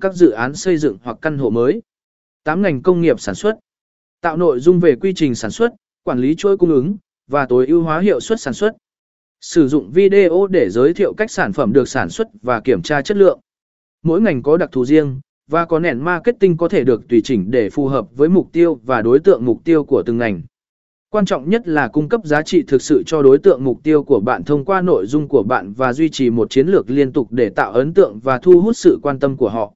các dự án xây dựng hoặc căn hộ mới. 8 ngành công nghiệp sản xuất. Tạo nội dung về quy trình sản xuất, quản lý chuỗi cung ứng và tối ưu hóa hiệu suất sản xuất. Sử dụng video để giới thiệu cách sản phẩm được sản xuất và kiểm tra chất lượng. Mỗi ngành có đặc thù riêng và có nền marketing có thể được tùy chỉnh để phù hợp với mục tiêu và đối tượng mục tiêu của từng ngành. Quan trọng nhất là cung cấp giá trị thực sự cho đối tượng mục tiêu của bạn thông qua nội dung của bạn và duy trì một chiến lược liên tục để tạo ấn tượng và thu hút sự quan tâm của họ.